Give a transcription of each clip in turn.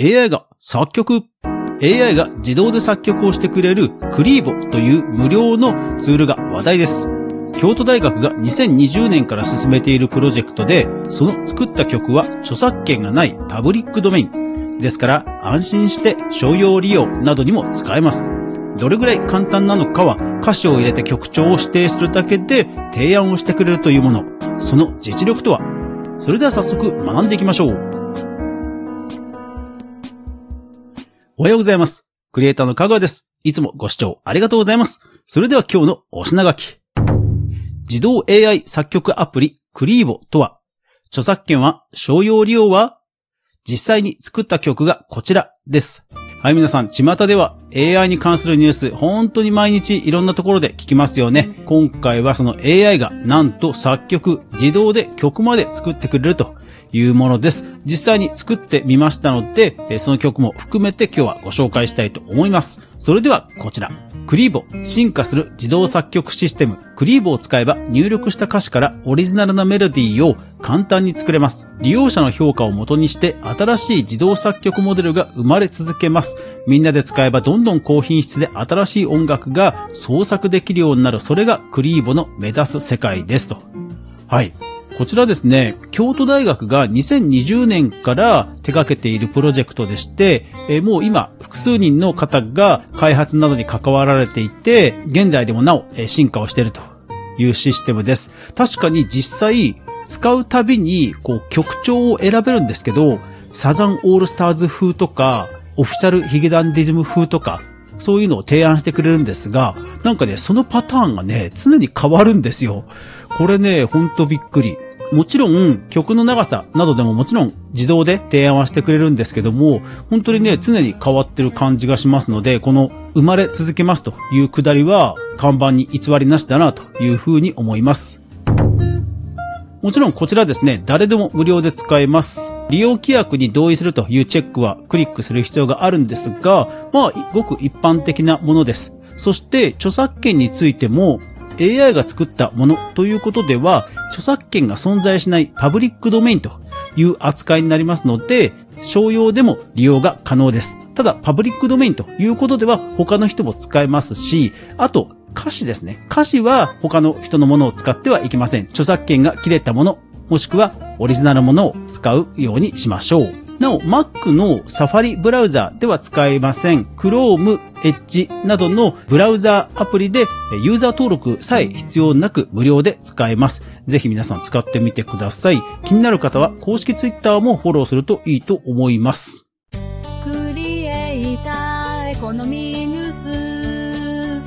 AI が作曲 AI が自動で作曲をしてくれるクリーボという無料のツールが話題です。京都大学が2020年から進めているプロジェクトで、その作った曲は著作権がないパブリックドメイン。ですから安心して商用利用などにも使えます。どれぐらい簡単なのかは歌詞を入れて曲調を指定するだけで提案をしてくれるというもの。その実力とは？それでは早速学んでいきましょう。おはようございます。クリエイターのかぐわです。いつもご視聴ありがとうございます。それでは今日のお品書き。自動 AI 作曲アプリクリーボとは、著作権は商用利用は実際に作った曲がこちらです。はい、皆さん、巷では AI に関するニュース、本当に毎日いろんなところで聞きますよね。今回はその AI がなんと作曲、自動で曲まで作ってくれるというものです。実際に作ってみましたので、その曲も含めて今日はご紹介したいと思います。それではこちら。クリーボ、進化する自動作曲システム。クリーボを使えば入力した歌詞からオリジナルなメロディーを簡単に作れます。利用者の評価を元にして新しい自動作曲モデルが生まれ続けます。みんなで使えばどんどん高品質で新しい音楽が創作できるようになる。それがクリーボの目指す世界ですと。はい。こちらですね、京都大学が2020年から手掛けているプロジェクトでして、えもう今、複数人の方が開発などに関わられていて、現在でもなお、え進化をしているというシステムです。確かに実際、使うたびに、こう、曲調を選べるんですけど、サザンオールスターズ風とか、オフィシャルヒゲダンディズム風とか、そういうのを提案してくれるんですが、なんかね、そのパターンがね、常に変わるんですよ。これね、ほんとびっくり。もちろん曲の長さなどでももちろん自動で提案はしてくれるんですけども、本当にね、常に変わってる感じがしますので、この生まれ続けますというくだりは看板に偽りなしだなというふうに思います。もちろんこちらですね、誰でも無料で使えます。利用規約に同意するというチェックはクリックする必要があるんですが、まあ、ごく一般的なものです。そして、著作権についても、AI が作ったものということでは、著作権が存在しないパブリックドメインという扱いになりますので、商用でも利用が可能です。ただ、パブリックドメインということでは他の人も使えますし、あと、歌詞ですね。歌詞は他の人のものを使ってはいけません。著作権が切れたもの、もしくはオリジナルものを使うようにしましょう。なお、Mac の Safari ブラウザでは使えません。Chrome、Edge などのブラウザアプリでユーザー登録さえ必要なく無料で使えます。ぜひ皆さん使ってみてください。気になる方は公式 Twitter もフォローするといいと思います。クリエイターエコノミーニュース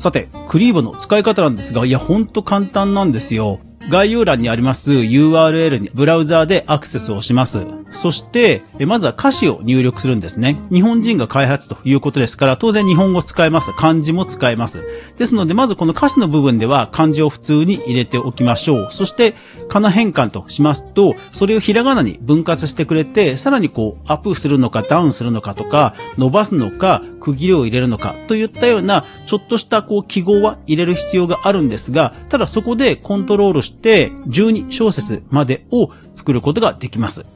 さて、クリーボの使い方なんですが、いや、ほんと簡単なんですよ。概要欄にあります URL にブラウザーでアクセスをします。そして、まずは歌詞を入力するんですね。日本人が開発ということですから、当然日本語使えます。漢字も使えます。ですので、まずこの歌詞の部分では漢字を普通に入れておきましょう。そして、仮名変換としますと、それをひらがなに分割してくれて、さらにこう、アップするのかダウンするのかとか、伸ばすのか、区切りを入れるのかといったような、ちょっとしたこう、記号は入れる必要があるんですが、ただそこでコントロールして、12小節までを作ることができます。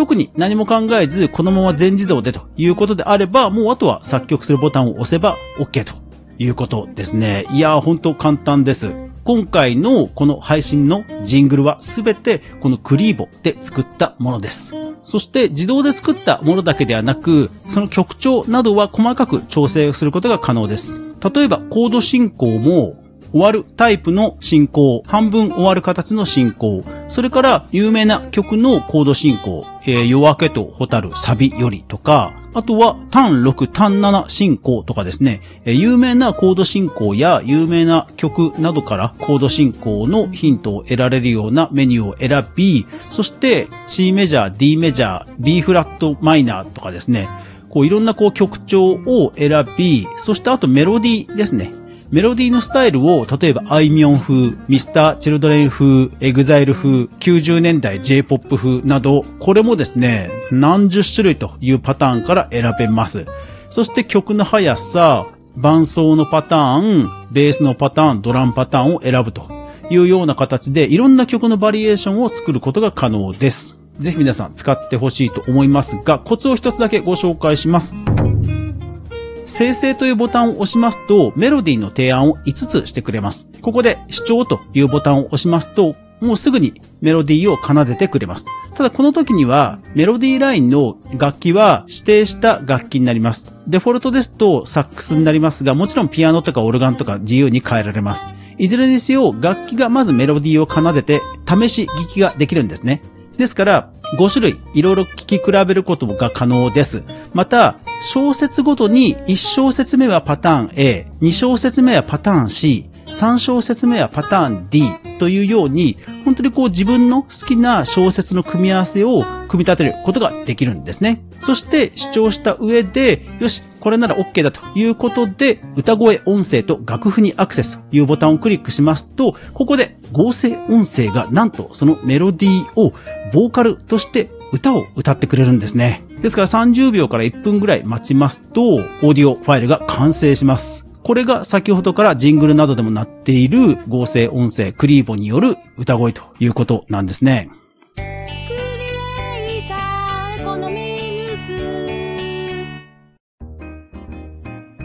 特に何も考えず、このまま全自動でということであれば、もうあとは作曲するボタンを押せば OK ということですね。いやー、ほんと簡単です。今回のこの配信のジングルはすべてこのクリーボで作ったものです。そして自動で作ったものだけではなく、その曲調などは細かく調整することが可能です。例えばコード進行も終わるタイプの進行、半分終わる形の進行、それから有名な曲のコード進行、えー、夜明けと蛍サビよりとか、あとは単6、単7進行とかですね、えー、有名なコード進行や有名な曲などからコード進行のヒントを得られるようなメニューを選び、そして C メジャー、D メジャー、B フラットマイナーとかですね、こういろんなこう曲調を選び、そしてあとメロディーですね。メロディーのスタイルを、例えば、あいみょん風、 Mr.Children 風、 EXILE 風、90年代 J-POP 風など、これもですね、何十種類というパターンから選べます。そして曲の速さ、伴奏のパターン、ベースのパターン、ドラムパターンを選ぶというような形で、いろんな曲のバリエーションを作ることが可能です。ぜひ皆さん使ってほしいと思いますが、コツを一つだけご紹介します。生成というボタンを押しますと、メロディーの提案を5つしてくれます。ここで視聴というボタンを押しますと、もうすぐにメロディーを奏でてくれます。ただこの時には、メロディーラインの楽器は指定した楽器になります。デフォルトですとサックスになりますが、もちろんピアノとかオルガンとか自由に変えられます。いずれにせよ、楽器がまずメロディーを奏でて、試し聞きができるんですね。ですから、5種類いろいろ聞き比べることが可能です。また、小節ごとに1小節目はパターン A、2小節目はパターン C、3小節目はパターン D というように、本当にこう自分の好きな小節の組み合わせを組み立てることができるんですね。そして視聴した上で、よし、これなら OK だということで、歌声音声と楽譜にアクセスというボタンをクリックしますと、ここで合成音声がなんとそのメロディーをボーカルとして歌を歌ってくれるんですね。ですから30秒から1分ぐらい待ちますと、オーディオファイルが完成します。これが先ほどからジングルなどでもなっている合成音声クリーボによる歌声ということなんですね。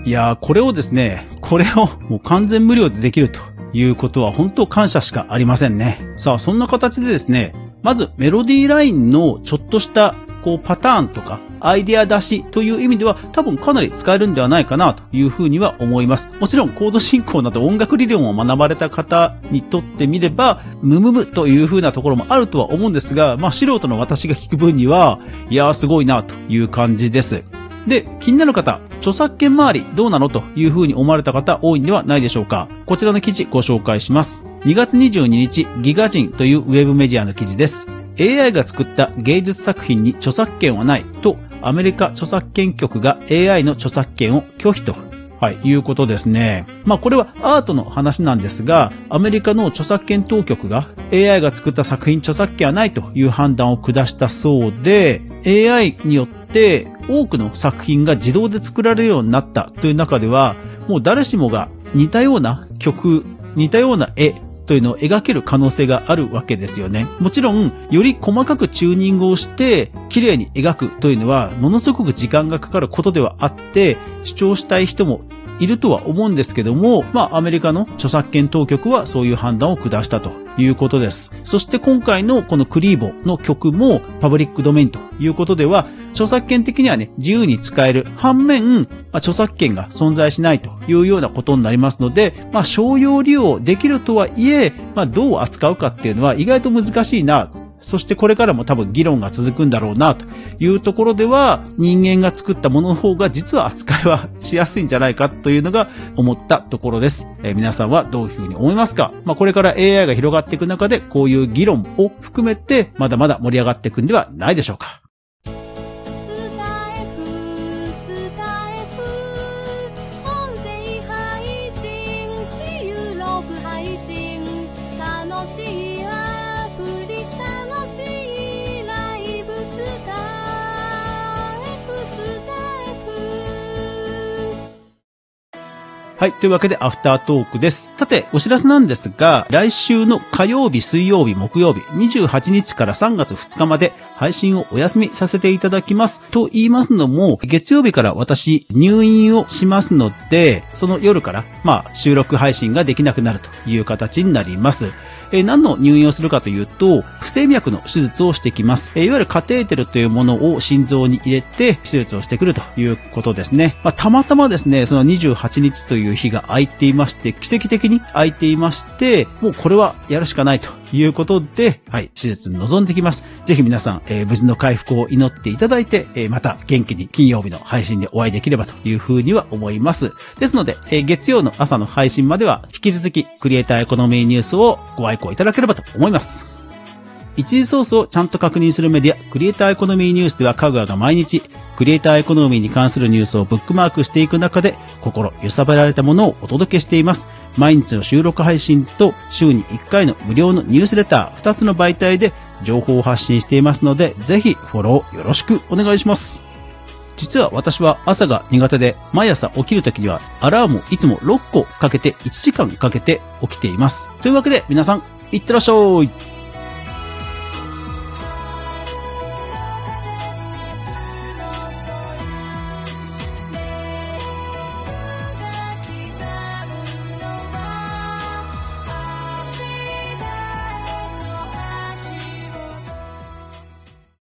いやー、これをですね、これをもう完全無料でできるということは本当感謝しかありませんね。さあ、そんな形でですね、まずメロディーラインのちょっとしたこうパターンとかアイデア出しという意味では多分かなり使えるんではないかなというふうには思います。もちろんコード進行など音楽理論を学ばれた方にとってみれば、ムムムというふうなところもあるとは思うんですが、まあ素人の私が聞く分には、いやーすごいなという感じです。で、気になる方、著作権周りどうなのというふうに思われた方多いんではないでしょうか。こちらの記事ご紹介します。2月22日、ギガ人というウェブメディアの記事です。AI が作った芸術作品に著作権はないとアメリカ著作権局が AI の著作権を拒否とはい、いうことですね。まあこれはアートの話なんですが、アメリカの著作権当局が AI が作った作品著作権はないという判断を下したそうで、AI によって多くの作品が自動で作られるようになったという中では、もう誰しもが似たような曲、似たような絵、というのを描ける可能性があるわけですよね。もちろん、より細かくチューニングをして、綺麗に描くというのは、ものすごく時間がかかることではあって、主張したい人もいるとは思うんですけども、まあ、アメリカの著作権当局はそういう判断を下したということです。そして今回のこのクリーボの曲もパブリックドメインということでは、著作権的にはね、自由に使える反面、まあ、著作権が存在しないというようなことになりますので、まあ、商用利用できるとはいえ、まあ、どう扱うかっていうのは意外と難しいな、そしてこれからも多分議論が続くんだろうなというところでは人間が作ったものの方が実は扱いはしやすいんじゃないかというのが思ったところです。えー、皆さんはどういうふうに思いますか？まあ、これから AI が広がっていく中でこういう議論を含めてまだまだ盛り上がっていくんではないでしょうか？はい。というわけで、アフタートークです。さて、お知らせなんですが、来週の火曜日、水曜日、木曜日、28日から3月2日まで配信をお休みさせていただきます。と言いますのも、月曜日から私、入院をしますので、その夜から、まあ、収録配信ができなくなるという形になります。え、何の入院をするかというと、不整脈の手術をしてきます。え、いわゆるカテーテルというものを心臓に入れて手術をしてくるということですね。まあ、たまたまですね、その28日という日が空いていまして、奇跡的に空いていまして、もうこれはやるしかないということで、はい、手術に臨んできます。ぜひ皆さん、えー、無事の回復を祈っていただいて、えー、また元気に金曜日の配信でお会いできればというふうには思います。ですので、えー、月曜の朝の配信までは引き続きクリエイターエコノミーニュースをご愛顧いただければと思います。一時ソースをちゃんと確認するメディア、クリエイターエコノミーニュースではカグアが毎日、クリエイターエコノミーに関するニュースをブックマークしていく中で、心揺さぶられたものをお届けしています。毎日の収録配信と週に1回の無料のニュースレター、2つの媒体で情報を発信していますので、ぜひフォローよろしくお願いします。実は私は朝が苦手で、毎朝起きるときにはアラームをいつも6個かけて1時間かけて起きています。というわけで皆さん、いってらっしゃい